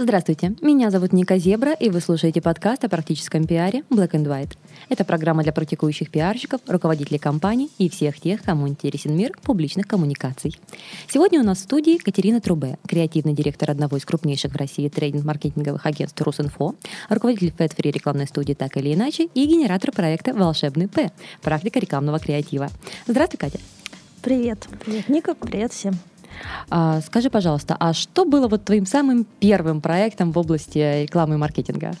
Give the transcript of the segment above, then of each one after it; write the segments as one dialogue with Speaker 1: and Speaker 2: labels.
Speaker 1: Здравствуйте, меня зовут Ника Зебра, и вы слушаете подкаст о практическом пиаре Black and White. Это программа для практикующих пиарщиков, руководителей компаний и всех тех, кому интересен мир публичных коммуникаций. Сегодня у нас в студии Катерина Трубе, креативный директор одного из крупнейших в России трейдинг-маркетинговых агентств Русинфо, руководитель FedFree рекламной студии «Так или иначе» и генератор проекта «Волшебный П» – практика рекламного креатива. Здравствуй, Катя.
Speaker 2: Привет. Привет, Ника. Привет всем.
Speaker 1: А, скажи, пожалуйста, а что было вот твоим самым первым проектом в области рекламы и маркетинга?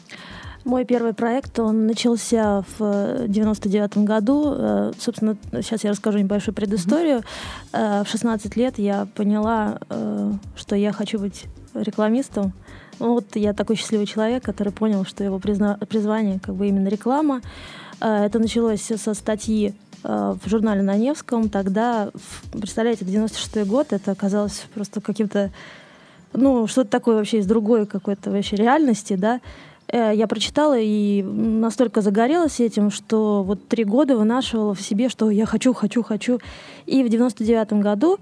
Speaker 2: Мой первый проект, он начался в 99 году. Э, собственно, сейчас я расскажу небольшую предысторию. Mm-hmm. В 16 лет я поняла, э, что я хочу быть рекламистом. Ну, вот я такой счастливый человек, который понял, что его призна... призвание как бы именно реклама. Это началось со статьи Э, в журнале на Невском. Тогда, представляете, 96-й год, это оказалось просто каким-то, ну, что-то такое вообще из другой какой-то вообще реальности, да. Э, я прочитала и настолько загорелась этим, что вот три года вынашивала в себе, что я хочу, хочу, хочу. И в 99-м году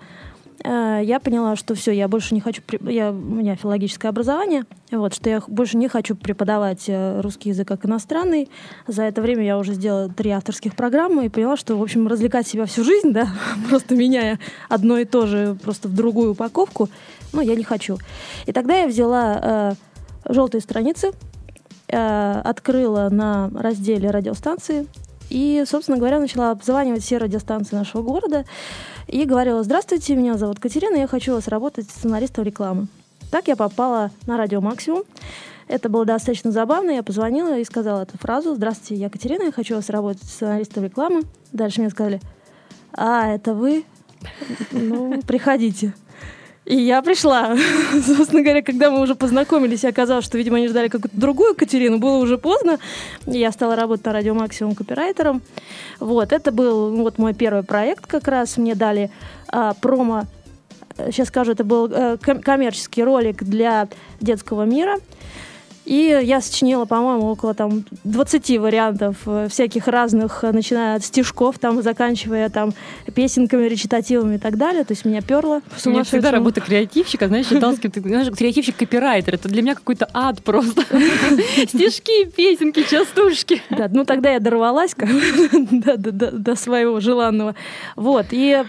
Speaker 2: Э, я поняла, что все, я больше не хочу, я, у меня филологическое образование, вот, что я больше не хочу преподавать э, русский язык как иностранный. За это время я уже сделала три авторских программы и поняла, что, в общем, развлекать себя всю жизнь, да, просто меняя одно и то же просто в другую упаковку, ну, я не хочу. И тогда я взяла э, желтые страницы, э, открыла на разделе радиостанции и, собственно говоря, начала обзванивать все радиостанции нашего города и говорила, здравствуйте, меня зовут Катерина, я хочу вас работать сценаристом рекламы. Так я попала на радио «Максимум». Это было достаточно забавно. Я позвонила и сказала эту фразу. Здравствуйте, я Катерина, я хочу вас работать сценаристом рекламы. Дальше мне сказали, а, это вы? Ну, приходите. И я пришла. Собственно говоря, когда мы уже познакомились, и оказалось, что, видимо, они ждали какую-то другую Катерину, было уже поздно. Я стала работать на радио Максимум копирайтером. Вот, это был ну, вот мой первый проект как раз. Мне дали а, промо сейчас скажу, это был э, коммерческий ролик для детского мира. И я сочинила, по-моему, около там 20 вариантов э, всяких разных, э, начиная от стишков, там, заканчивая там песенками, речитативами и так далее. То есть меня перло
Speaker 1: У меня всегда работа креативщика, знаешь, считалась, ты знаешь, креативщик-копирайтер. Это для меня какой-то ад просто. Стишки, песенки, частушки.
Speaker 2: Да, ну тогда я дорвалась до своего желанного. Вот. И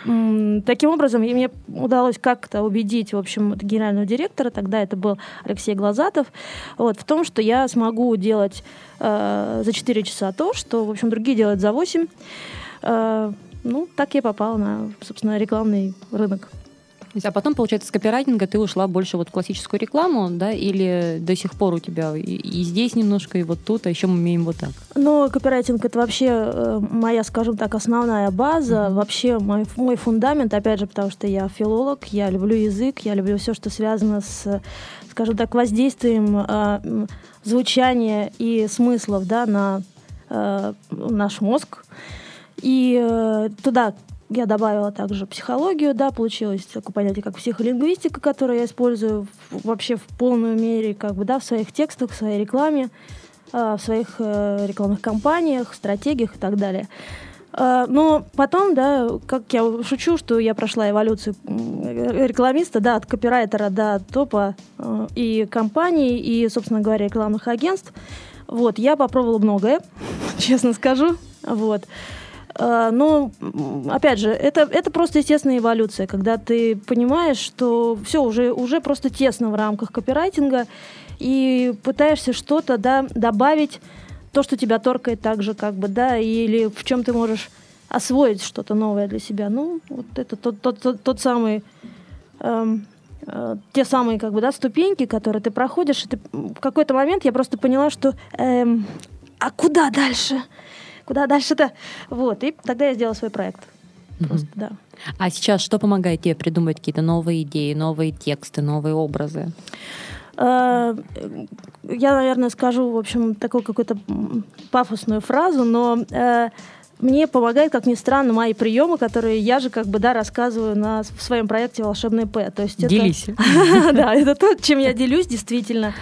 Speaker 2: таким образом мне удалось как-то убедить, в общем, генерального директора, тогда это был Алексей Глазатов, вот, в том, что я смогу делать э, за 4 часа то, что, в общем, другие делают за 8. Э, ну, так я попала на, собственно, рекламный рынок.
Speaker 1: А потом, получается, с копирайтинга ты ушла больше вот в классическую рекламу, да, или до сих пор у тебя и, и здесь немножко, и вот тут, а еще мы умеем вот так?
Speaker 2: Ну, копирайтинг это вообще э, моя, скажем так, основная база, mm-hmm. вообще мой, мой фундамент, опять же, потому что я филолог, я люблю язык, я люблю все, что связано с скажем так, воздействием э, звучания и смыслов да, на э, наш мозг. И э, туда я добавила также психологию, да, получилось такое понятие, как психолингвистика, которую я использую вообще в полную мере, как бы, да, в своих текстах, в своей рекламе, э, в своих э, рекламных кампаниях, стратегиях и так далее. А, но потом, да, как я шучу, что я прошла эволюцию рекламиста, да, от копирайтера до топа э, и компаний, и, собственно говоря, рекламных агентств. Вот, я попробовала многое, честно скажу. Вот. А, но, опять же, это, это просто естественная эволюция, когда ты понимаешь, что все уже, уже просто тесно в рамках копирайтинга, и пытаешься что-то да, добавить то, что тебя торкает так же, как бы, да, или в чем ты можешь освоить что-то новое для себя. Ну, вот это тот, тот, тот, тот самый, эм, э, те самые, как бы, да, ступеньки, которые ты проходишь. И ты, в какой-то момент я просто поняла, что эм, а куда дальше? Куда дальше-то? Вот, и тогда я сделала свой проект. Просто, mm-hmm. да.
Speaker 1: А сейчас что помогает тебе придумать какие-то новые идеи, новые тексты, новые образы?
Speaker 2: Э, я, наверное, скажу, в общем, такую какую-то пафосную фразу, но э, мне помогает, как ни странно, мои приемы, которые я же как бы, да, рассказываю на, в своем проекте «Волшебный П». То есть
Speaker 1: Делись.
Speaker 2: Да, это то, чем я делюсь, действительно.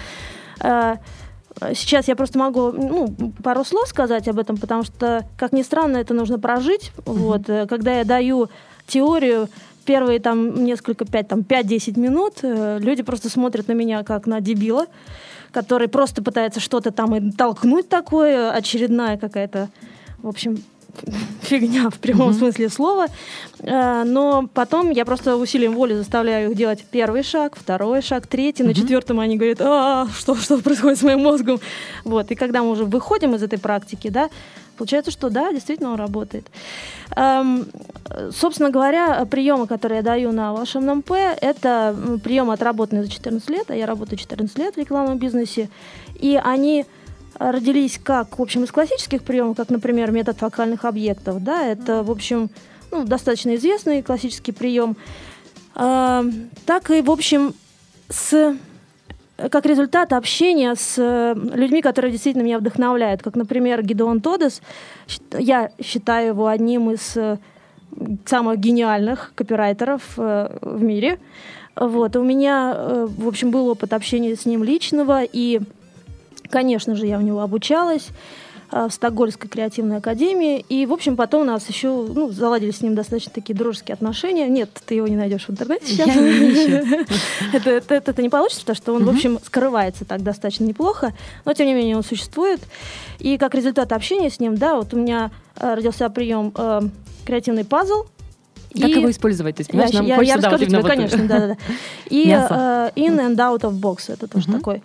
Speaker 2: А, сейчас я просто могу ну, пару слов сказать об этом, потому что, как ни странно, это нужно прожить. Вот, э, когда я даю теорию, первые там несколько, пять, там, 5-10 минут э, люди просто смотрят на меня как на дебила, который просто пытается что-то там и толкнуть такое, очередная какая-то, в общем, фигня в прямом mm-hmm. смысле слова. Э, но потом я просто усилием воли заставляю их делать первый шаг, второй шаг, третий. Mm-hmm. На четвертом они говорят, а, что, что происходит с моим мозгом? Вот. И когда мы уже выходим из этой практики, да, Получается, что да, действительно он работает. Эм, собственно говоря, приемы, которые я даю на волшебном П, это приемы, отработанные за 14 лет, а я работаю 14 лет в рекламном бизнесе, и они родились как, в общем, из классических приемов, как, например, метод фокальных объектов, да, это, в общем, ну, достаточно известный классический прием, э, так и, в общем, с как результат общения с э, людьми, которые действительно меня вдохновляют, как, например, Гидеон Тодес. Я считаю его одним из э, самых гениальных копирайтеров э, в мире. Вот. У меня, в общем, был опыт общения с ним личного, и, конечно же, я у него обучалась. Э, в Стокгольмской креативной академии. И, в общем, потом у нас еще ну, заладили с ним достаточно такие дружеские отношения. Нет, ты его не найдешь в интернете сейчас. это, это, это не получится, потому что он, в общем, скрывается так достаточно неплохо. Но, тем не менее, он существует. И как результат общения с ним, да, вот у меня э, родился прием э, креативный пазл,
Speaker 1: как и... его использовать? То есть,
Speaker 2: я, нам я, я расскажу тебе, конечно, да, да, да. И uh, in and out of box это тоже uh-huh. такой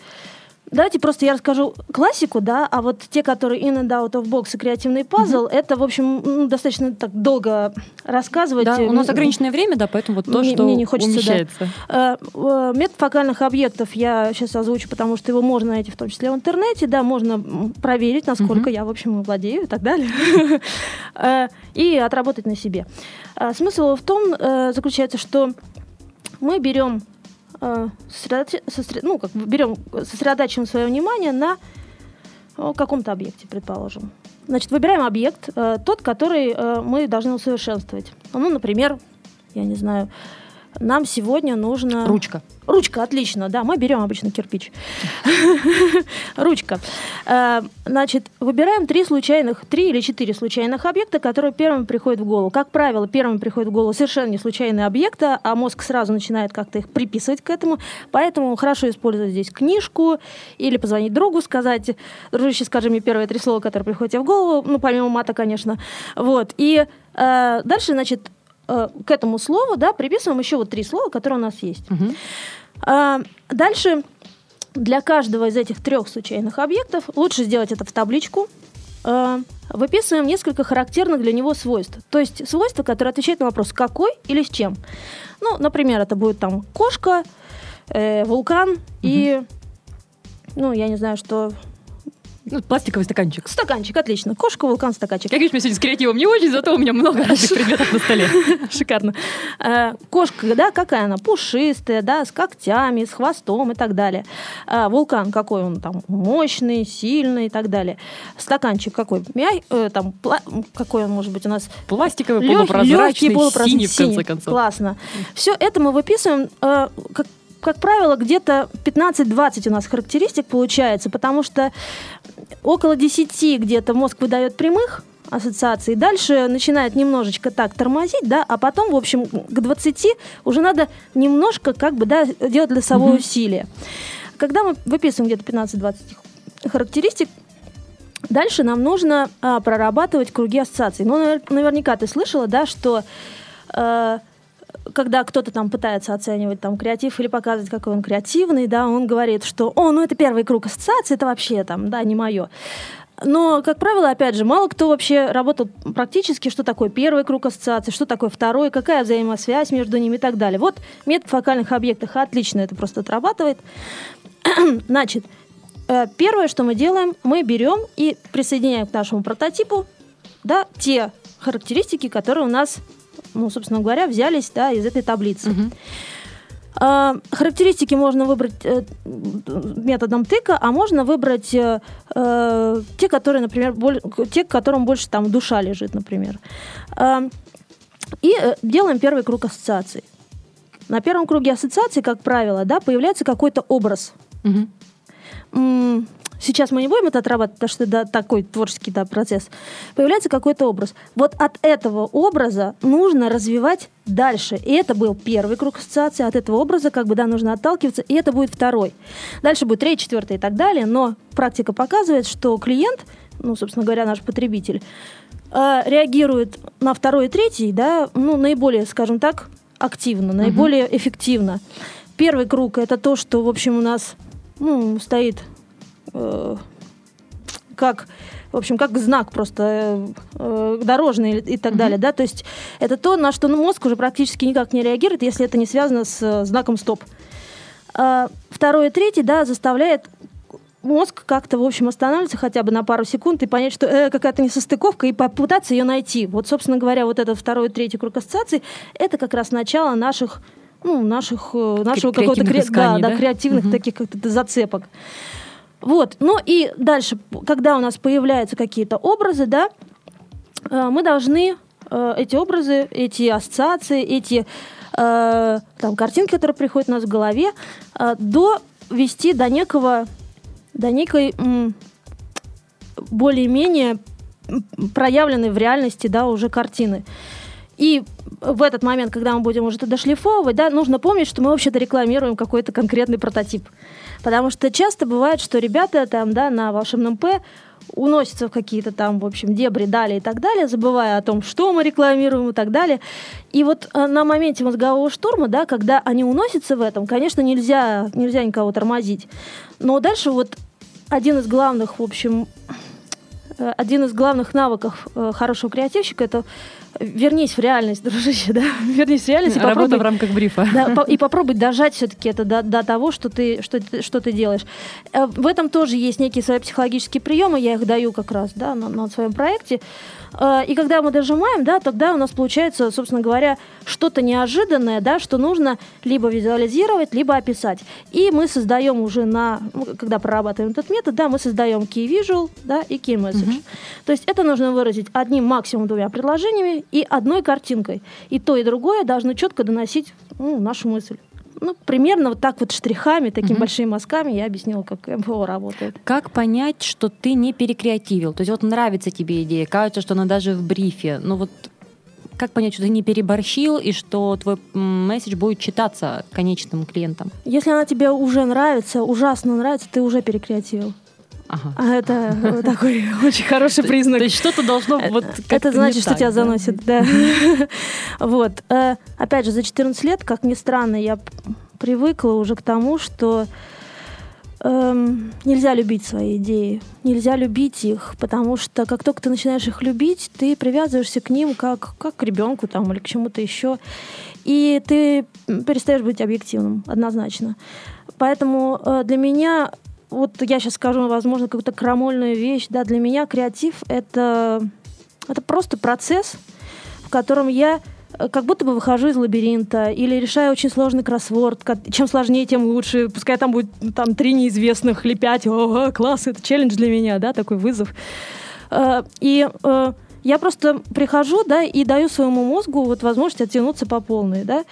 Speaker 2: Давайте просто я расскажу классику, да, а вот те, которые in and out of box и креативный пазл, mm-hmm. это, в общем, ну, достаточно так долго рассказывать.
Speaker 1: Да, у нас ограниченное время, да, поэтому вот то, мне, что мне не хочется, умещается.
Speaker 2: Да. Э, метод фокальных объектов я сейчас озвучу, потому что его можно найти в том числе в интернете, да, можно проверить, насколько mm-hmm. я, в общем, владею и так далее, э, и отработать на себе. Э, смысл в том заключается, что мы берем э, ну, как берем, сосредотачиваем свое внимание на каком-то объекте, предположим. Значит, выбираем объект, э, тот, который э, мы должны усовершенствовать. Ну, например, я не знаю, нам сегодня нужно...
Speaker 1: Ручка.
Speaker 2: Ручка, отлично, да, мы берем обычно кирпич. Ручка. Э, значит, выбираем три случайных, три или четыре случайных объекта, которые первыми приходят в голову. Как правило, первыми приходят в голову совершенно не случайные объекты, а мозг сразу начинает как-то их приписывать к этому. Поэтому хорошо использовать здесь книжку или позвонить другу, сказать, дружище, скажи мне первые три слова, которые приходят тебе в голову, ну, помимо мата, конечно. Вот. И э, дальше, значит, э, к этому слову, да, приписываем еще вот три слова, которые у нас есть. Угу. А, дальше для каждого из этих трех случайных объектов лучше сделать это в табличку. А, выписываем несколько характерных для него свойств. То есть свойства, которые отвечают на вопрос «какой» или «с чем». Ну, например, это будет там кошка, э, вулкан угу. и, ну, я не знаю, что
Speaker 1: ну, пластиковый стаканчик.
Speaker 2: Стаканчик, отлично. Кошка, вулкан, стаканчик.
Speaker 1: Как видишь, мне сегодня с креативом не очень, зато у меня много разных предметов на столе.
Speaker 2: Шикарно. Э, кошка, да, какая она? Пушистая, да, с когтями, с хвостом и так далее. Э, вулкан какой он там? Мощный, сильный и так далее. Стаканчик какой? Мяй, э, там, какой он может быть у нас?
Speaker 1: Пластиковый, полупрозрачный,
Speaker 2: синий, в конце концов. Классно. Все это мы выписываем как как правило, где-то 15-20 у нас характеристик получается, потому что около 10 где-то мозг выдает прямых ассоциаций, дальше начинает немножечко так тормозить, да, а потом, в общем, к 20 уже надо немножко как бы, да, делать лесовое mm-hmm. усилие. Когда мы выписываем где-то 15-20 характеристик, дальше нам нужно а, прорабатывать круги ассоциаций. Ну, наверняка ты слышала, да, что э, когда кто-то там пытается оценивать там креатив или показывать, какой он креативный, да, он говорит, что, о, ну это первый круг ассоциации, это вообще там, да, не мое. Но, как правило, опять же, мало кто вообще работал практически, что такое первый круг ассоциации, что такое второй, какая взаимосвязь между ними и так далее. Вот метод фокальных объектов отлично это просто отрабатывает. Значит, э, первое, что мы делаем, мы берем и присоединяем к нашему прототипу да, те характеристики, которые у нас ну, собственно говоря, взялись да, из этой таблицы. Угу. Характеристики можно выбрать э, методом тыка, а можно выбрать э, э, те, которые, например, боль, те, к которым больше там душа лежит, например. А, и э, делаем первый круг ассоциаций. На первом круге ассоциаций, как правило, да, появляется какой-то образ. Угу. Сейчас мы не будем это отрабатывать, потому что это такой творческий да, процесс. Появляется какой-то образ. Вот от этого образа нужно развивать дальше. И это был первый круг ассоциации. От этого образа как бы, да, нужно отталкиваться. И это будет второй. Дальше будет третий, четвертый и так далее. Но практика показывает, что клиент, ну, собственно говоря, наш потребитель, э, реагирует на второй и третий, да, ну, наиболее, скажем так, активно, наиболее угу. эффективно. Первый круг это то, что, в общем, у нас ну, стоит э, как в общем, как знак просто э, э дорожный и так mm-hmm. далее, да, то есть это то, на что мозг уже практически никак не реагирует, если это не связано с э, знаком стоп. А, второй и третий, да, заставляет мозг как-то, в общем, останавливаться хотя бы на пару секунд и понять, что э, какая-то несостыковка, и попытаться ее найти. Вот, собственно говоря, вот этот второй и третий круг ассоциаций, это как раз начало наших, ну, наших, э, нашего какого-то кре- да, да? Да, креативных угу. таких как-то зацепок. Вот. Ну и дальше, когда у нас появляются какие-то образы, да, э, мы должны э, эти образы, эти ассоциации, эти там, картинки, которые приходят у нас в голове, довести до некого до некой более-менее проявленной в реальности, да, уже картины. И в этот момент, когда мы будем уже это дошлифовывать, да, нужно помнить, что мы вообще-то рекламируем какой-то конкретный прототип. Потому что часто бывает, что ребята там, да, на волшебном П уносятся в какие-то там, в общем, дебри далее и так далее, забывая о том, что мы рекламируем и так далее. И вот э, на моменте мозгового штурма, да, когда они уносятся в этом, конечно, нельзя, нельзя никого тормозить. Но дальше вот один из главных, в общем, э, один из главных навыков э, хорошего креативщика это вернись в реальность, дружище, да, вернись в реальность.
Speaker 1: И Работа в рамках брифа.
Speaker 2: Да, по, и попробуй дожать все-таки это до, до того, что ты, что, что ты делаешь. Э, в этом тоже есть некие свои психологические приемы, я их даю как раз да, на, на своем проекте. Э, и когда мы дожимаем, да, тогда у нас получается, собственно говоря, что-то неожиданное, да, что нужно либо визуализировать, либо описать. И мы создаем уже на, ну, когда прорабатываем этот метод, да, мы создаем key visual, да, и key message. Uh-huh. То есть это нужно выразить одним максимум двумя предложениями и одной картинкой. И то, и другое должны четко доносить ну, нашу мысль. Ну, примерно вот так вот штрихами, такими угу. большими мазками я объяснила, как МФО работает.
Speaker 1: Как понять, что ты не перекреативил? То есть вот нравится тебе идея, кажется, что она даже в брифе, но вот как понять, что ты не переборщил и что твой месседж будет читаться конечным клиентам?
Speaker 2: Если она тебе уже нравится, ужасно нравится, ты уже перекреативил. Ага. А это такой очень хороший признак.
Speaker 1: То есть что-то должно вот
Speaker 2: Это значит, что тебя заносит, да. Вот. Э, опять же, за 14 лет, как ни странно, я привыкла уже к тому, что эм, нельзя любить свои идеи, нельзя любить их, потому что как только ты начинаешь их любить, ты привязываешься к ним как, как к ребенку там, или к чему-то еще, и ты перестаешь быть объективным, однозначно. Поэтому э, для меня вот я сейчас скажу, возможно, какую-то крамольную вещь. Да, для меня креатив это, это просто процесс, в котором я э, как будто бы выхожу из лабиринта или решаю очень сложный кроссворд. Чем сложнее, тем лучше. Пускай там будет там три неизвестных или пять. О, класс, это челлендж для меня, да, такой вызов. Э, и э, я просто прихожу, да, и даю своему мозгу вот возможность оттянуться по полной, да,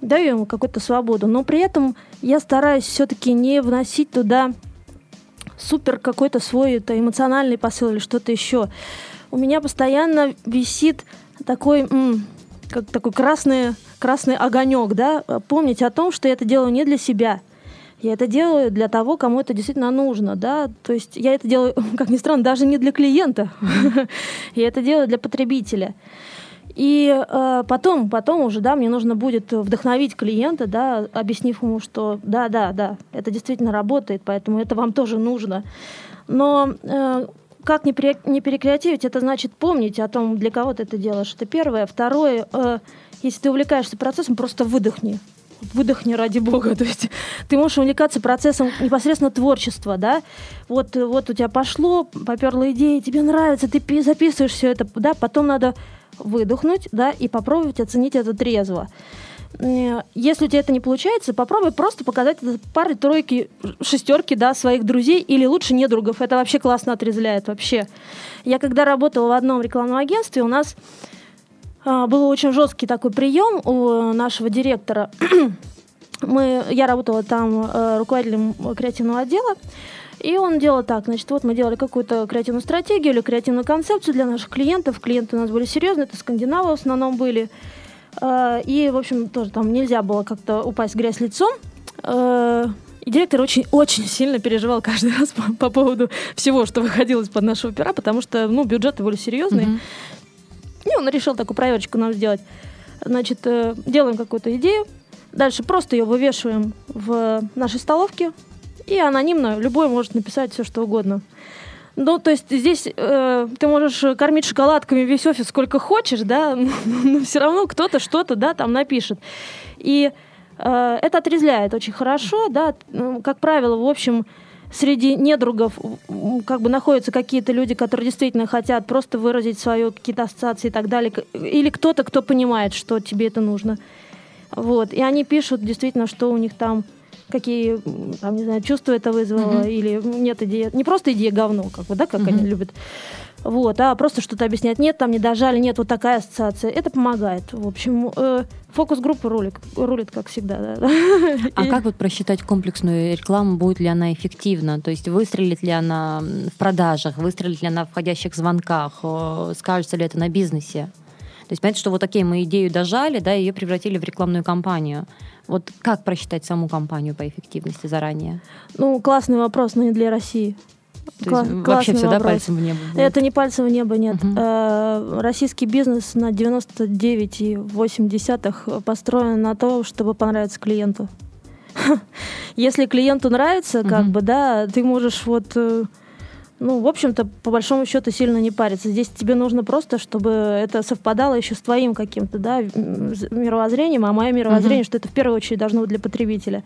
Speaker 2: даю ему какую-то свободу, но при этом я стараюсь все-таки не вносить туда супер какой-то свой это эмоциональный посыл или что-то еще. У меня постоянно висит такой, м, как такой красный, красный огонек, да, помнить о том, что я это делаю не для себя. Я это делаю для того, кому это действительно нужно, да, то есть я это делаю, как ни странно, даже не для клиента, я это делаю для потребителя. И э, потом, потом уже, да, мне нужно будет вдохновить клиента, да, объяснив ему, что да, да, да, это действительно работает, поэтому это вам тоже нужно. Но э, как не, пере, не перекреативить, это значит помнить о том, для кого ты это делаешь. Это первое. Второе, э, если ты увлекаешься процессом, просто выдохни выдохни ради бога. То есть ты можешь увлекаться процессом непосредственно творчества, да. Вот, вот у тебя пошло, поперла идея, тебе нравится, ты записываешь все это, да, потом надо выдохнуть, да, и попробовать оценить это трезво. Если у тебя это не получается, попробуй просто показать пары, тройки, шестерки, да, своих друзей или лучше недругов. Это вообще классно отрезляет вообще. Я когда работала в одном рекламном агентстве, у нас был очень жесткий такой прием у нашего директора. мы, я работала там э, руководителем креативного отдела, и он делал так, значит, вот мы делали какую-то креативную стратегию или креативную концепцию для наших клиентов. Клиенты у нас были серьезные, это скандинавы в основном были. Э, и, в общем, тоже там нельзя было как-то упасть в грязь лицом. Э, и директор очень-очень сильно переживал каждый раз по, по поводу всего, что выходило из-под нашего пера, потому что, ну, бюджеты были серьезные. Mm-hmm. И он решил такую проверочку нам сделать. Значит, э, делаем какую-то идею, дальше просто ее вывешиваем в нашей столовке, и анонимно любой может написать все, что угодно. Ну, то есть здесь э, ты можешь кормить шоколадками весь офис сколько хочешь, да, но все равно кто-то что-то, да, там напишет. И э, это отрезляет очень хорошо, да, как правило, в общем, среди недругов как бы находятся какие-то люди, которые действительно хотят просто выразить свои какие-то ассоциации и так далее, или кто-то, кто понимает, что тебе это нужно. Вот, и они пишут действительно, что у них там какие, там, не знаю, чувства это вызвало, mm-hmm. или нет идеи, не просто идея говно, как бы, да, как mm-hmm. они любят, вот, а просто что-то объяснять, нет, там не дожали, нет, вот такая ассоциация, это помогает, в общем, э, фокус-группа рулит, рулит, как всегда, да.
Speaker 1: А как вот просчитать комплексную рекламу, будет ли она эффективна, то есть выстрелит ли она в продажах, выстрелит ли она в входящих звонках, скажется ли это на бизнесе? То есть понятно, что вот окей, мы идею дожали, да, ее превратили в рекламную кампанию. Вот как просчитать саму компанию по эффективности заранее?
Speaker 2: Ну, классный вопрос, но не для России.
Speaker 1: То Кла- есть вообще все, вопрос. пальцем в небо? Будет?
Speaker 2: Это не пальцем в небо, нет. Угу. Э, российский бизнес на 99,8 построен на то, чтобы понравиться клиенту. Если клиенту нравится, как бы, да, ты можешь вот э, ну, в общем-то, по большому счету сильно не париться. Здесь тебе нужно просто, чтобы это совпадало еще с твоим каким-то, да, мировоззрением, а мое мировоззрение, uh-huh. что это в первую очередь должно быть для потребителя.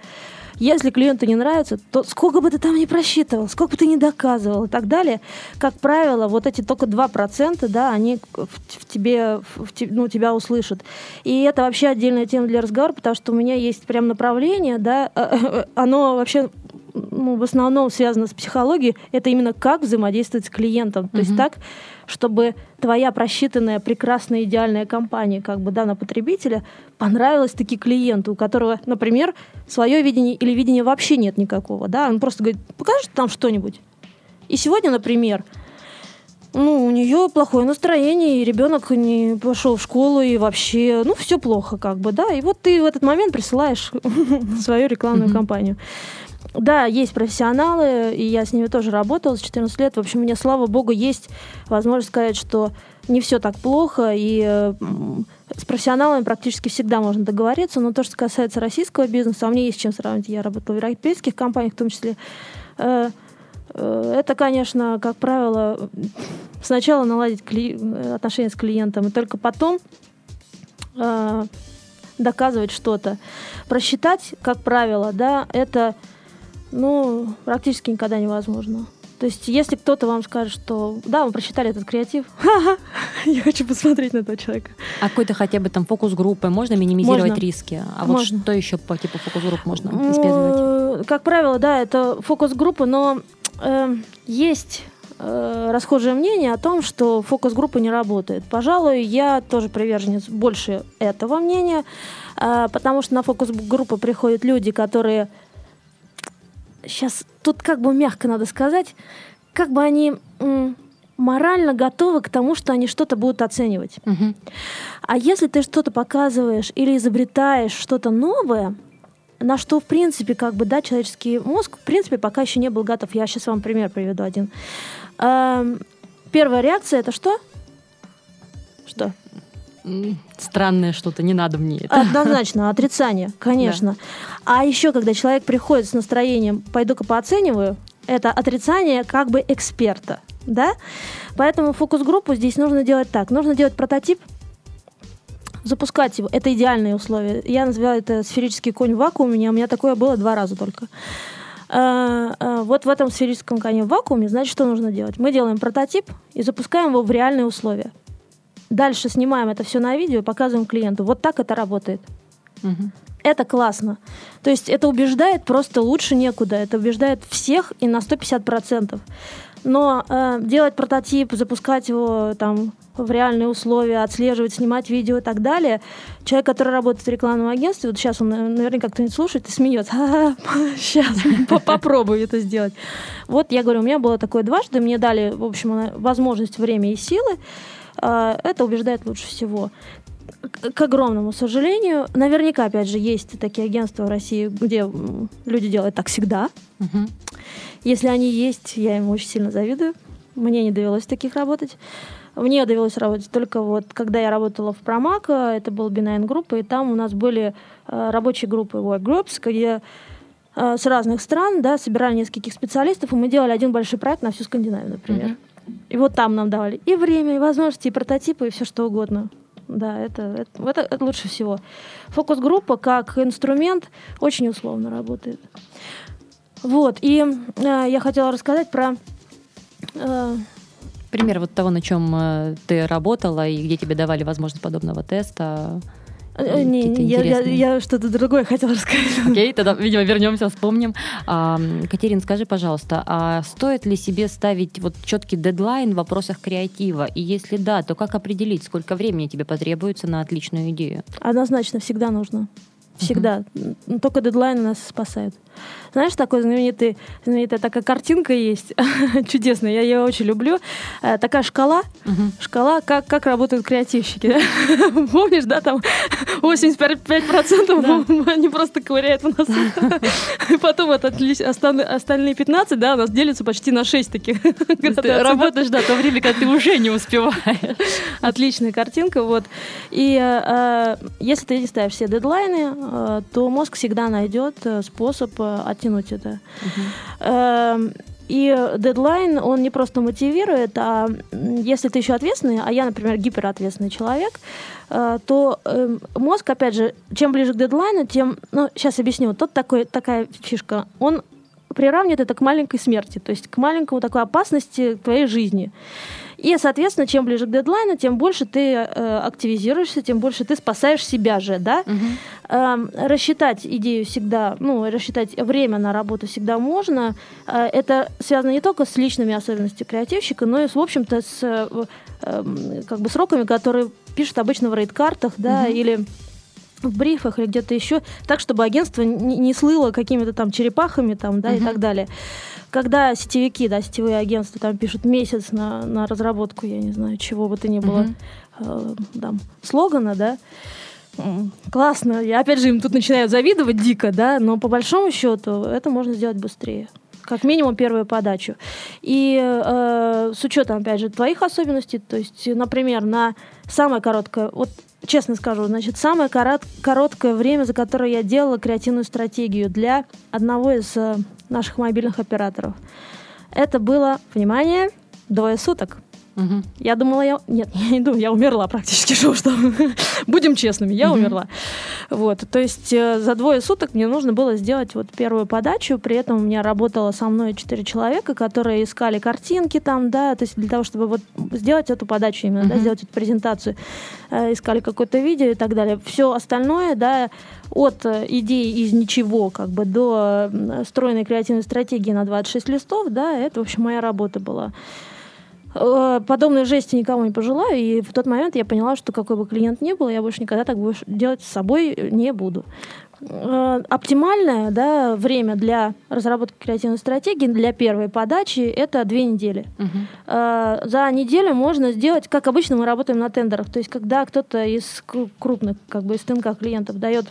Speaker 2: Если клиенту не нравится, то сколько бы ты там ни просчитывал, сколько бы ты ни доказывал и так далее, как правило, вот эти только 2%, да, они в, в тебе, в, ну, тебя услышат. И это вообще отдельная тема для разговора, потому что у меня есть прям направление, да, оно вообще ну, в основном связано с психологией, это именно как взаимодействовать с клиентом. То mm-hmm. есть так, чтобы твоя просчитанная, прекрасная, идеальная компания, как бы, да, на потребителя, понравилась таки клиенту, у которого, например, свое видение или видения вообще нет никакого, да, он просто говорит, покажи там что-нибудь. И сегодня, например, ну, у нее плохое настроение, и ребенок не пошел в школу, и вообще, ну, все плохо, как бы, да. И вот ты в этот момент присылаешь свою рекламную mm-hmm. Да, есть профессионалы, и я с ними тоже работала с 14 лет. В общем, мне, слава богу, есть возможность сказать, что не все так плохо, и с профессионалами практически всегда можно договориться. Но то, что касается российского бизнеса, а мне есть чем сравнить. Я работала в европейских компаниях в том числе. Э, э, это, конечно, как правило, сначала наладить отношения с клиентом, и только потом э, доказывать что-то. Просчитать, как правило, да, это ну, практически никогда невозможно. То есть, если кто-то вам скажет, что да, мы прочитали этот креатив, я хочу посмотреть на этого человека.
Speaker 1: А какой-то хотя бы там фокус-группы можно минимизировать можно. риски? А вот можно. что еще по типу фокус-групп можно использовать?
Speaker 2: Как правило, да, это фокус-группы, но э, есть э, расхожее мнение о том, что фокус-группа не работает. Пожалуй, я тоже приверженец больше этого мнения, э, потому что на фокус-группу приходят люди, которые сейчас тут как бы мягко надо сказать, как бы они морально готовы к тому, что они что-то будут оценивать. Угу. А если ты что-то показываешь или изобретаешь что-то новое, на что, в принципе, как бы, да, человеческий мозг, в принципе, пока еще не был готов. Я сейчас вам пример приведу один. Эм, первая реакция это что? Что?
Speaker 1: Странное что-то, не надо мне это.
Speaker 2: Однозначно, отрицание, конечно. Да. А еще, когда человек приходит с настроением «пойду-ка пооцениваю», это отрицание как бы эксперта, да? Поэтому фокус-группу здесь нужно делать так. Нужно делать прототип, запускать его. Это идеальные условия. Я называю это сферический конь в вакууме. У меня такое было два раза только. А, а, вот в этом сферическом коне в вакууме, значит, что нужно делать? Мы делаем прототип и запускаем его в реальные условия. Дальше снимаем это все на видео показываем клиенту. Вот так это работает.
Speaker 1: Мгм.
Speaker 2: Это классно. То есть это убеждает просто лучше некуда. Это убеждает всех и на 150%. Но э, делать прототип, запускать его там в реальные условия, отслеживать, снимать видео и так далее. Человек, который работает в рекламном агентстве, вот сейчас он э, наверняка кто-нибудь слушает и смеется. Сейчас попробую это сделать. Вот я говорю, у меня было такое дважды, мне дали, в общем, э, возможность, время и силы. Э, Это убеждает лучше всего. К огромному сожалению, наверняка, опять же, есть такие агентства в России, где люди делают так всегда.
Speaker 1: Мгм.
Speaker 2: Если они есть, я им очень сильно завидую. Мне не довелось таких работать. Мне довелось работать только вот, когда я работала в Промако, это был Benign группа, и там у нас были э, рабочие группы work groups, где э, с разных стран, да, собирали нескольких специалистов, и мы делали один большой проект на всю Скандинавию, например. И вот там нам давали и время, и возможности, и прототипы, и все что угодно. Да, это, это, это- это лучше всего. Фокус-группа как инструмент очень условно работает. Вот, и э, я хотела рассказать про... э,
Speaker 1: Пример вот того, на чем э, ты работала и где тебе давали возможность подобного теста.
Speaker 2: Э, не,
Speaker 1: Какие-то
Speaker 2: я, я- я что-то другое хотела рассказать.
Speaker 1: Окей, тогда, видимо, вернемся, вспомним. А, Катерин, скажи, пожалуйста, а стоит ли себе ставить вот четкий дедлайн в вопросах креатива? И если да, то как определить, сколько времени тебе потребуется на отличную идею?
Speaker 2: Однозначно, всегда нужно. Всегда. М, Только дедлайны нас спасают. Знаешь, такой знаменитый, знаменитая такая картинка есть, чудесная, я ее очень люблю. Э, Такая шкала, шкала, как, как работают креативщики. да? Помнишь, да, там 85% они просто ковыряют в нас. Потом вот остальные 15, да, у нас делятся почти на 6 таких.
Speaker 1: Ты работаешь, да, то время, когда ты уже не успеваешь.
Speaker 2: Отличная картинка, вот. И э, если ты не ставишь все дедлайны, э, то мозг всегда найдет э, способ э, оттянуть это. Эм, И дедлайн, он не просто мотивирует, а если ты еще ответственный, а я, например, гиперответственный человек, э, то эм, мозг, опять же, чем ближе к дедлайну, тем, ну, сейчас объясню, вот тут такой, такая фишка, он приравнивает это к маленькой смерти, то есть к маленькому такой опасности твоей жизни. И, соответственно, чем ближе к дедлайну, тем больше ты э, активизируешься, тем больше ты спасаешь себя же, да. Эм, рассчитать идею всегда, ну, рассчитать время на работу всегда можно. Э, это связано не только с личными особенностями креативщика, но и, в общем-то, с э, эм, как бы сроками, которые пишут обычно в рейд-картах, да, или в брифах или где-то еще, так, чтобы агентство не, не слыло какими-то там черепахами там, да, и так далее. Когда сетевики, да, сетевые агентства там пишут месяц на, на разработку, я не знаю, чего бы то ни было, э, там, слогана, да, Классно. Я опять же им тут начинаю завидовать дико, да, но по большому счету это можно сделать быстрее. Как минимум первую подачу. И э, с учетом, опять же, твоих особенностей, то есть, например, на самое короткое, вот честно скажу, значит, самое корот- короткое время, за которое я делала креативную стратегию для одного из э, наших мобильных операторов, это было, внимание, двое суток.
Speaker 1: Мгм.
Speaker 2: Я думала, я... Нет, я не думаю, я умерла практически, что там. Будем честными, я умерла. Вот, то есть э, за двое суток мне нужно было сделать вот первую подачу, при этом у меня работало со мной четыре человека, которые искали картинки там, да, то есть для того, чтобы вот сделать эту подачу именно, да,
Speaker 1: Мгм.
Speaker 2: сделать эту презентацию, э, искали какое-то видео и так далее. Все остальное, да, от э, идеи из ничего, как бы, до стройной креативной стратегии на 26 листов, да, это, в общем, моя работа была. Э, Подобной жести никому не пожелаю, и в тот момент я поняла, что какой бы клиент ни был, я больше никогда так больше делать с собой не буду. Э, Оптимальное да, время для разработки креативной стратегии для первой подачи это две недели. Э, За неделю можно сделать, как обычно мы работаем на тендерах, то есть когда кто-то из кру- крупных, как бы из ТНК клиентов дает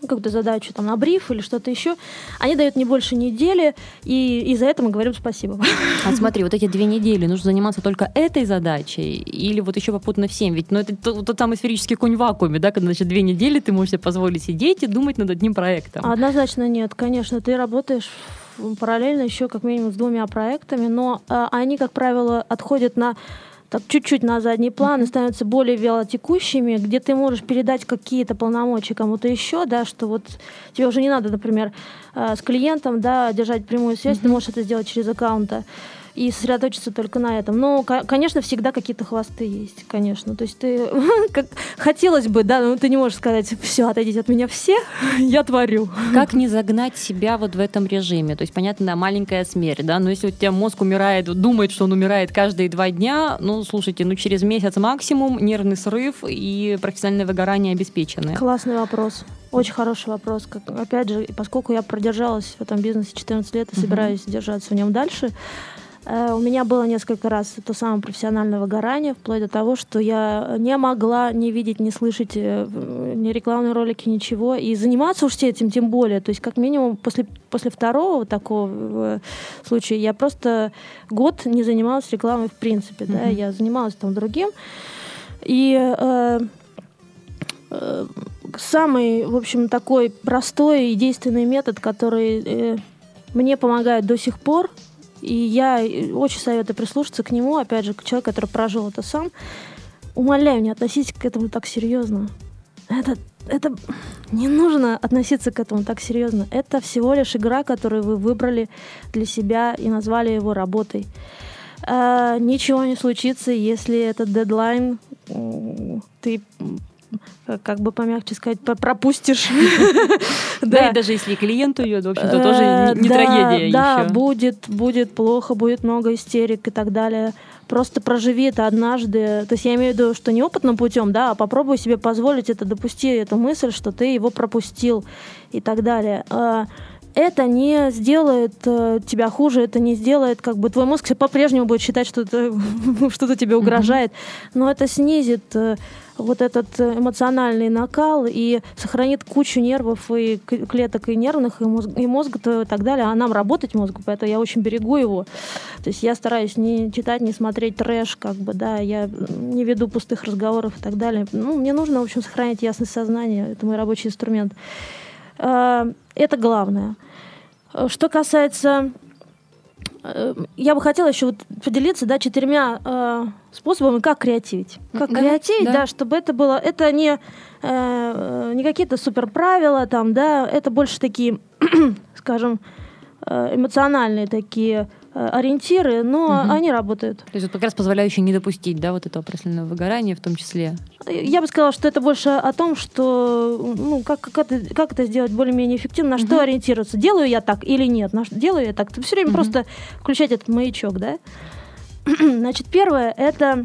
Speaker 2: какую-то задачу там на бриф или что-то еще, они дают не больше недели, и, и за это мы говорим спасибо.
Speaker 1: А смотри, вот эти две недели нужно заниматься только этой задачей или вот еще попутно всем? Ведь ну, это тот, тот самый сферический конь в вакууме, да, когда значит, две недели ты можешь себе позволить сидеть и думать над одним проектом.
Speaker 2: Однозначно нет, конечно, ты работаешь параллельно еще как минимум с двумя проектами, но а, они, как правило, отходят на так чуть-чуть на задний план и становятся более вялотекущими, где ты можешь передать какие-то полномочия кому-то еще, да, что вот тебе уже не надо, например, с клиентом, да, держать прямую связь, mm-hmm. ты можешь это сделать через аккаунта и сосредоточиться только на этом. Но, конечно, всегда какие-то хвосты есть, конечно. То есть ты, как хотелось бы, да, но ты не можешь сказать, все, отойдите от меня все, я творю.
Speaker 1: Как не загнать себя вот в этом режиме? То есть, понятно, маленькая смерть, да, но если у тебя мозг умирает, думает, что он умирает каждые два дня, ну, слушайте, ну, через месяц максимум нервный срыв и профессиональное выгорание обеспечены.
Speaker 2: Классный вопрос. Очень хороший вопрос. Как, опять же, поскольку я продержалась в этом бизнесе 14 лет и собираюсь uh-huh. держаться в нем дальше, у меня было несколько раз то самое профессиональное выгорание, вплоть до того, что я не могла не видеть, не слышать э, ни рекламные ролики, ничего. И заниматься уж этим тем более. То есть, как минимум, после, после второго такого э, случая я просто год не занималась рекламой в принципе. Mm-hmm. Да? Я занималась там другим. И э, э, самый, в общем, такой простой и действенный метод, который э, мне помогает до сих пор — и я очень советую прислушаться к нему, опять же, к человеку, который прожил это сам. Умоляю, не относитесь к этому так серьезно. Это, это не нужно относиться к этому так серьезно. Это всего лишь игра, которую вы выбрали для себя и назвали его работой. А, ничего не случится, если этот дедлайн ты как бы помягче сказать, пропустишь.
Speaker 1: Да, и даже если клиент уйдет, в общем-то, тоже э, не трагедия
Speaker 2: Да, будет, будет плохо, будет много истерик и так далее. Просто проживи это однажды. То есть я имею в виду, что не опытным путем, да, а попробуй себе позволить это, допусти эту мысль, что ты его пропустил и так далее а, это не сделает э, тебя хуже, это не сделает, как бы твой мозг по-прежнему будет считать, что что-то тебе угрожает, но это снизит э, вот этот эмоциональный накал и сохранит кучу нервов и клеток и нервных, и, мозг, и мозга и так далее. А нам работать мозгу, поэтому я очень берегу его. То есть я стараюсь не читать, не смотреть трэш, как бы, да, я не веду пустых разговоров и так далее. Ну, мне нужно, в общем, сохранять ясность сознания. Это мой рабочий инструмент. А, это главное. Что касается Э, я бы хотела еще вот поделиться, да, четырьмя э, способами, как креативить. Как да, креативить, да. да, чтобы это было, это не, э, не какие-то супер правила, там, да, это больше такие, скажем, э, эмоциональные такие Э, ориентиры, но угу. они работают.
Speaker 1: То есть вот как раз позволяющие не допустить, да, вот этого профессионального выгорания в том числе?
Speaker 2: Я бы сказала, что это больше о том, что, ну, как, как, это, как это сделать более-менее эффективно, на угу. что ориентироваться, делаю я так или нет, на делаю я так. Ты все время угу. просто включать этот маячок, да? Значит, первое — это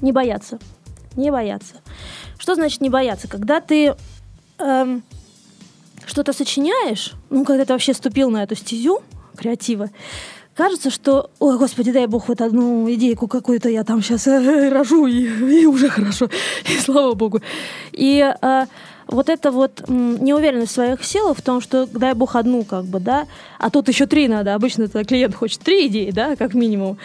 Speaker 2: не бояться. Не бояться. Что значит не бояться? Когда ты эм, что-то сочиняешь, ну, когда ты вообще ступил на эту стезю креатива, кажется, что, ой, господи, дай бог, вот одну идейку какую-то я там сейчас э, рожу, и, и уже хорошо, и слава богу. И э, вот эта вот неуверенность в своих силах в том, что дай бог одну, как бы, да, а тут еще три надо. Обычно это клиент хочет три идеи, да, как минимум.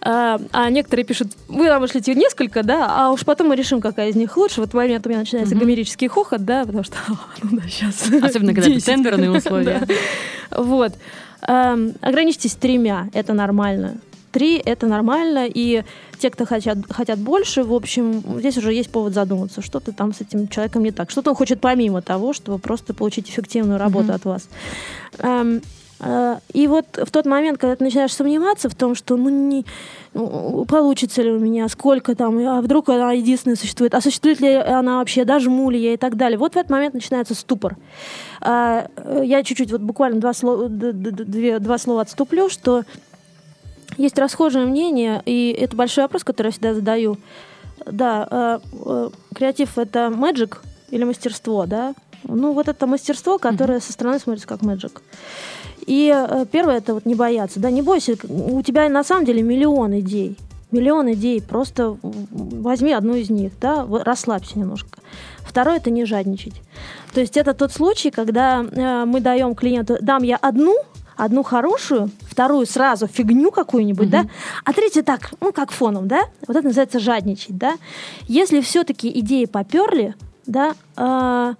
Speaker 2: А, а некоторые пишут, вы нам вышлите несколько, да, а уж потом мы решим, какая из них лучше. В этот момент у меня начинается mm-hmm. гомерический хохот, да, потому что, ну да, сейчас.
Speaker 1: Особенно, когда это тендерные условия.
Speaker 2: Вот. Эм, ограничьтесь тремя, это нормально. Три — это нормально, и те, кто хотят, хотят больше, в общем, здесь уже есть повод задуматься, что-то там с этим человеком не так. Что-то он хочет помимо того, чтобы просто получить эффективную работу mm-hmm. от вас. Эм, и вот в тот момент, когда ты начинаешь сомневаться в том, что ну, не, ну, получится ли у меня, сколько там, а вдруг она единственная существует, а существует ли она вообще, дожму ли я и так далее. Вот в этот момент начинается ступор. А, э, я чуть-чуть, вот буквально два слова, две, два слова отступлю, что есть расхожее мнение, и это большой вопрос, который я всегда задаю. Да, э, э, креатив — это magic или мастерство, да? Ну, вот это мастерство, которое mm-hmm. со стороны смотрится как magic. И э, первое — это вот не бояться. Да, не бойся, у тебя на самом деле миллион идей. Миллион идей, просто возьми одну из них, да, расслабься немножко. Второе — это не жадничать. То есть это тот случай, когда э, мы даем клиенту, дам я одну, одну хорошую, вторую сразу фигню какую-нибудь, угу. да, а третью так, ну, как фоном, да, вот это называется жадничать, да. Если все-таки идеи поперли, да, э,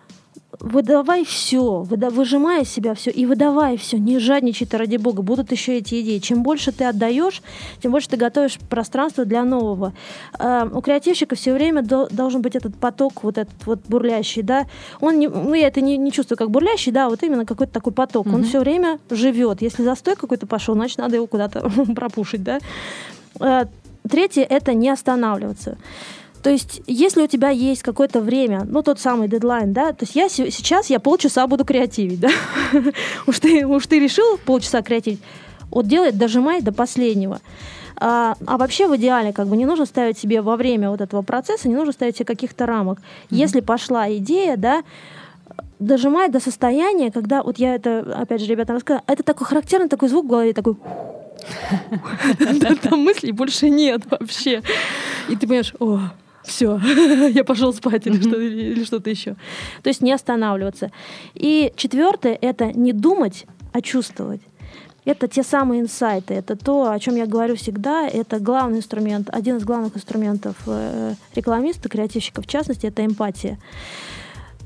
Speaker 2: выдавай все, выда, выжимай из себя все и выдавай все, не жадничай ты ради бога, будут еще эти идеи. Чем больше ты отдаешь, тем больше ты готовишь пространство для нового. Э, у креативщика все время до, должен быть этот поток, вот этот вот бурлящий, да. Он не, ну я это не, не чувствую как бурлящий, да, вот именно какой-то такой поток. Mm-hmm. Он все время живет. Если застой какой-то пошел, значит надо его куда-то пропушить, да. Э, третье это не останавливаться. То есть, если у тебя есть какое-то время, ну, тот самый дедлайн, да, то есть я сейчас, я полчаса буду креативить, да, уж, ты, уж ты решил полчаса креативить, вот делай, дожимай до последнего. А, а вообще в идеале как бы не нужно ставить себе во время вот этого процесса, не нужно ставить себе каких-то рамок. Mm-hmm. Если пошла идея, да, дожимай до состояния, когда, вот я это, опять же, ребята рассказываю, это такой характерный такой звук в голове, такой... Там мыслей больше нет вообще. И ты понимаешь, о, все, я пошел спать или, что, или что-то еще. То есть не останавливаться. И четвертое это не думать, а чувствовать. Это те самые инсайты, это то, о чем я говорю всегда, это главный инструмент, один из главных инструментов э, рекламиста, креативщика в частности, это эмпатия.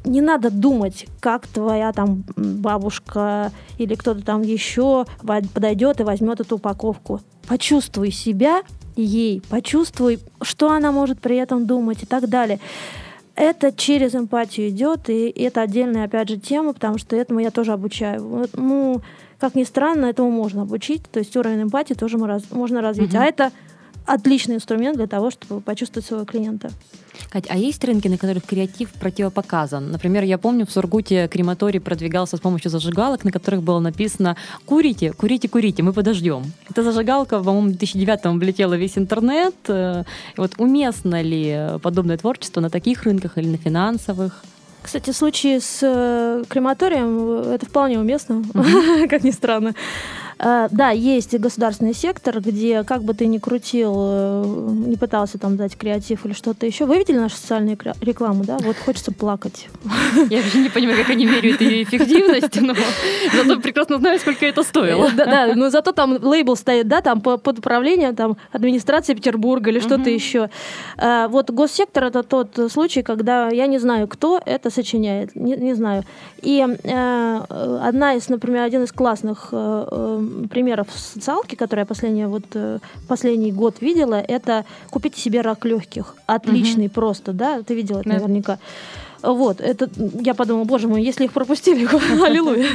Speaker 2: Не надо думать, как твоя там бабушка или кто-то там еще подойдет и возьмет эту упаковку. Почувствуй себя ей, почувствуй, что она может при этом думать и так далее. Это через эмпатию идет, и это отдельная, опять же, тема, потому что этому я тоже обучаю. Ну, как ни странно, этому можно обучить, то есть уровень эмпатии тоже можно развить. Угу. А это отличный инструмент для того, чтобы почувствовать своего клиента.
Speaker 1: Кать, а есть рынки, на которых креатив противопоказан? Например, я помню, в Сургуте крематорий продвигался с помощью зажигалок, на которых было написано «Курите, курите, курите, мы подождем». Эта зажигалка, по-моему, в 2009-м облетела весь интернет. Э, вот уместно ли подобное творчество на таких рынках или на финансовых?
Speaker 2: Кстати, случай с э, крематорием э, это вполне уместно, mm-hmm. как ни странно. Э, да, есть государственный сектор, где как бы ты ни крутил, э, не пытался там дать креатив или что-то еще. Вы видели нашу социальную рекламу, да? Вот хочется плакать.
Speaker 1: Я вообще не понимаю, как они меряют ее эффективность, но зато прекрасно знаю, сколько это стоило.
Speaker 2: Да, да, но зато там лейбл стоит, да, там под управлением там администрации Петербурга или что-то еще. Э, вот госсектор это тот случай, когда я не знаю, кто это сочиняет, не, не знаю. И одна из, например, один из классных примеров социалки, которые я последний, вот, э, последний год видела, это купите себе рак легких. Отличный угу. просто, да? Ты видела это да. наверняка. Вот, это, я подумала, боже мой, если их пропустили, аллилуйя.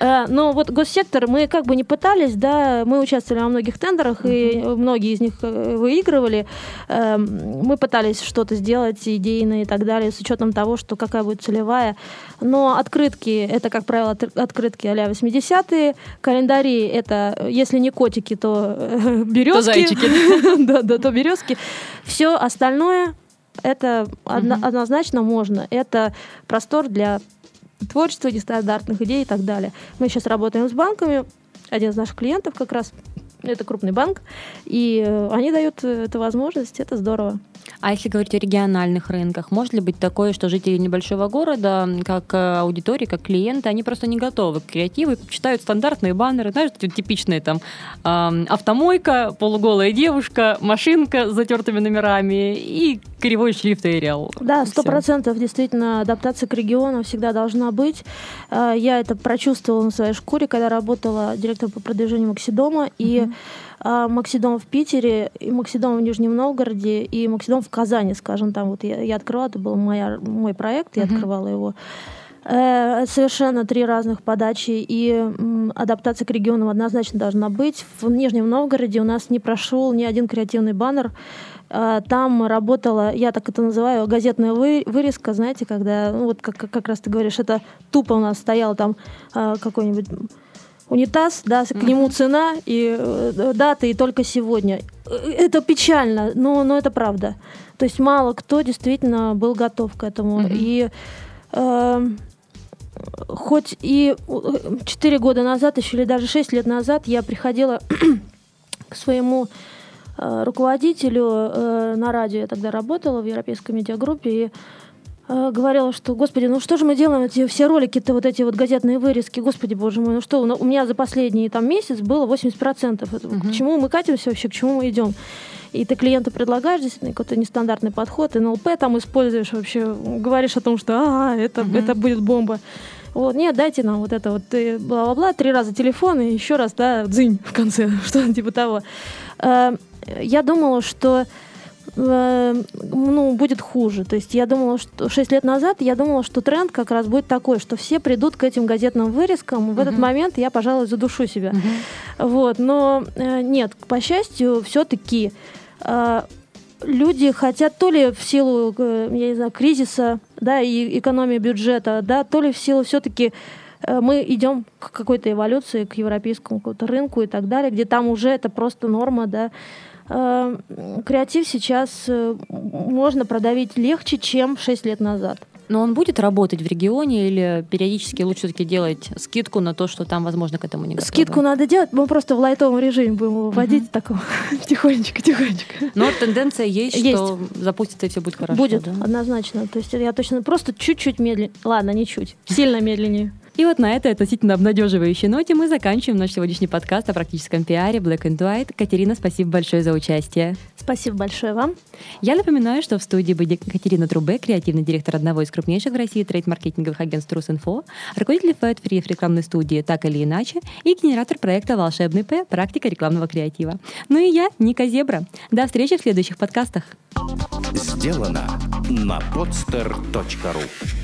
Speaker 2: Э, но вот госсектор, мы как бы не пытались, да, мы участвовали во многих тендерах, и многие из них э, выигрывали. Эм, мы пытались что-то сделать идейно и так далее, с учетом того, что какая будет целевая. Но открытки, это, как правило, открытки а-ля 80-е, календари, это, если не котики, то березки. То
Speaker 1: зайчики.
Speaker 2: да, да, то березки. Все остальное это одно, однозначно можно. Это простор для творчества, нестандартных идей и так далее. Мы сейчас работаем с банками. Один из наших клиентов как раз это крупный банк, и э, они дают э, эту возможность, это здорово.
Speaker 1: А если говорить о региональных рынках, может ли быть такое, что жители небольшого города, как э, аудитории, как клиенты, они просто не готовы к креативу читают стандартные баннеры, знаешь, типичные там э, автомойка, полуголая девушка, машинка с затертыми номерами и кривой шрифт Arial.
Speaker 2: Да, сто процентов действительно адаптация к региону всегда должна быть. Я это прочувствовала на своей шкуре, когда работала директором по продвижению Максидома, и а, Максидом в Питере, и Максидом в Нижнем Новгороде, и Максидом в Казани, скажем, там вот я, я открывала, это был моя, мой проект, я uh-huh. открывала его. Э, совершенно три разных подачи, и м, адаптация к регионам однозначно должна быть. В Нижнем Новгороде у нас не прошел ни один креативный баннер, э, там работала, я так это называю, газетная вы, вырезка, знаете, когда, ну, вот как, как раз ты говоришь, это тупо у нас стоял там э, какой-нибудь унитаз, да, к нему цена и э, дата, и только сегодня. Это печально, но, но это правда. То есть мало кто действительно был готов к этому. Mm-hmm. И э, хоть и 4 года назад, еще или даже 6 лет назад я приходила к своему э, руководителю э, на радио, я тогда работала в Европейской медиагруппе, и Э, говорила, что, господи, ну что же мы делаем, эти все ролики-то, вот эти вот газетные вырезки, господи, боже мой, ну что, ну, у меня за последний там месяц было 80%. Угу. К чему мы катимся вообще, к чему мы идем? и ты клиенту предлагаешь действительно какой-то нестандартный подход, НЛП там используешь вообще, говоришь о том, что а, это, угу. это будет бомба. Вот, нет, дайте нам вот это вот, бла-бла-бла, три раза телефон и еще раз, да, дзынь в конце, что-то типа того. Э, я думала, что э, ну, будет хуже. То есть я думала, что 6 лет назад я думала, что тренд как раз будет такой, что все придут к этим газетным вырезкам. В uh-huh. этот момент я, пожалуй, задушу себя. Uh-huh. Вот. Но э, нет, по счастью, все-таки люди хотят то ли в силу, э, я не знаю, кризиса, да, и экономии бюджета, да, то ли в силу все-таки э, мы идем к какой-то эволюции, к европейскому какому-то рынку и так далее, где там уже это просто норма, да. Э, креатив сейчас можно продавить легче, чем 6 лет назад.
Speaker 1: Но он будет работать в регионе или периодически лучше все-таки делать скидку на то, что там, возможно, к этому не готовы?
Speaker 2: Скидку надо делать, мы просто в лайтовом режиме будем вводить uh-huh. такого тихонечко, тихонечко.
Speaker 1: Но тенденция есть, есть. что запустится и все будет хорошо.
Speaker 2: Будет,
Speaker 1: да?
Speaker 2: однозначно. То есть я точно просто чуть-чуть медленнее. Ладно, не чуть, сильно медленнее.
Speaker 1: И вот на этой относительно обнадеживающей ноте мы заканчиваем наш сегодняшний подкаст о практическом пиаре Black and White. Катерина, спасибо большое за участие.
Speaker 2: Спасибо большое вам.
Speaker 1: Я напоминаю, что в студии будет Катерина Трубе, креативный директор одного из крупнейших в России трейд-маркетинговых агентств Трус.Инфо, руководитель Fat Free в рекламной студии «Так или иначе» и генератор проекта «Волшебный П. Практика рекламного креатива». Ну и я, Ника Зебра. До встречи в следующих подкастах.
Speaker 3: Сделано на podster.ru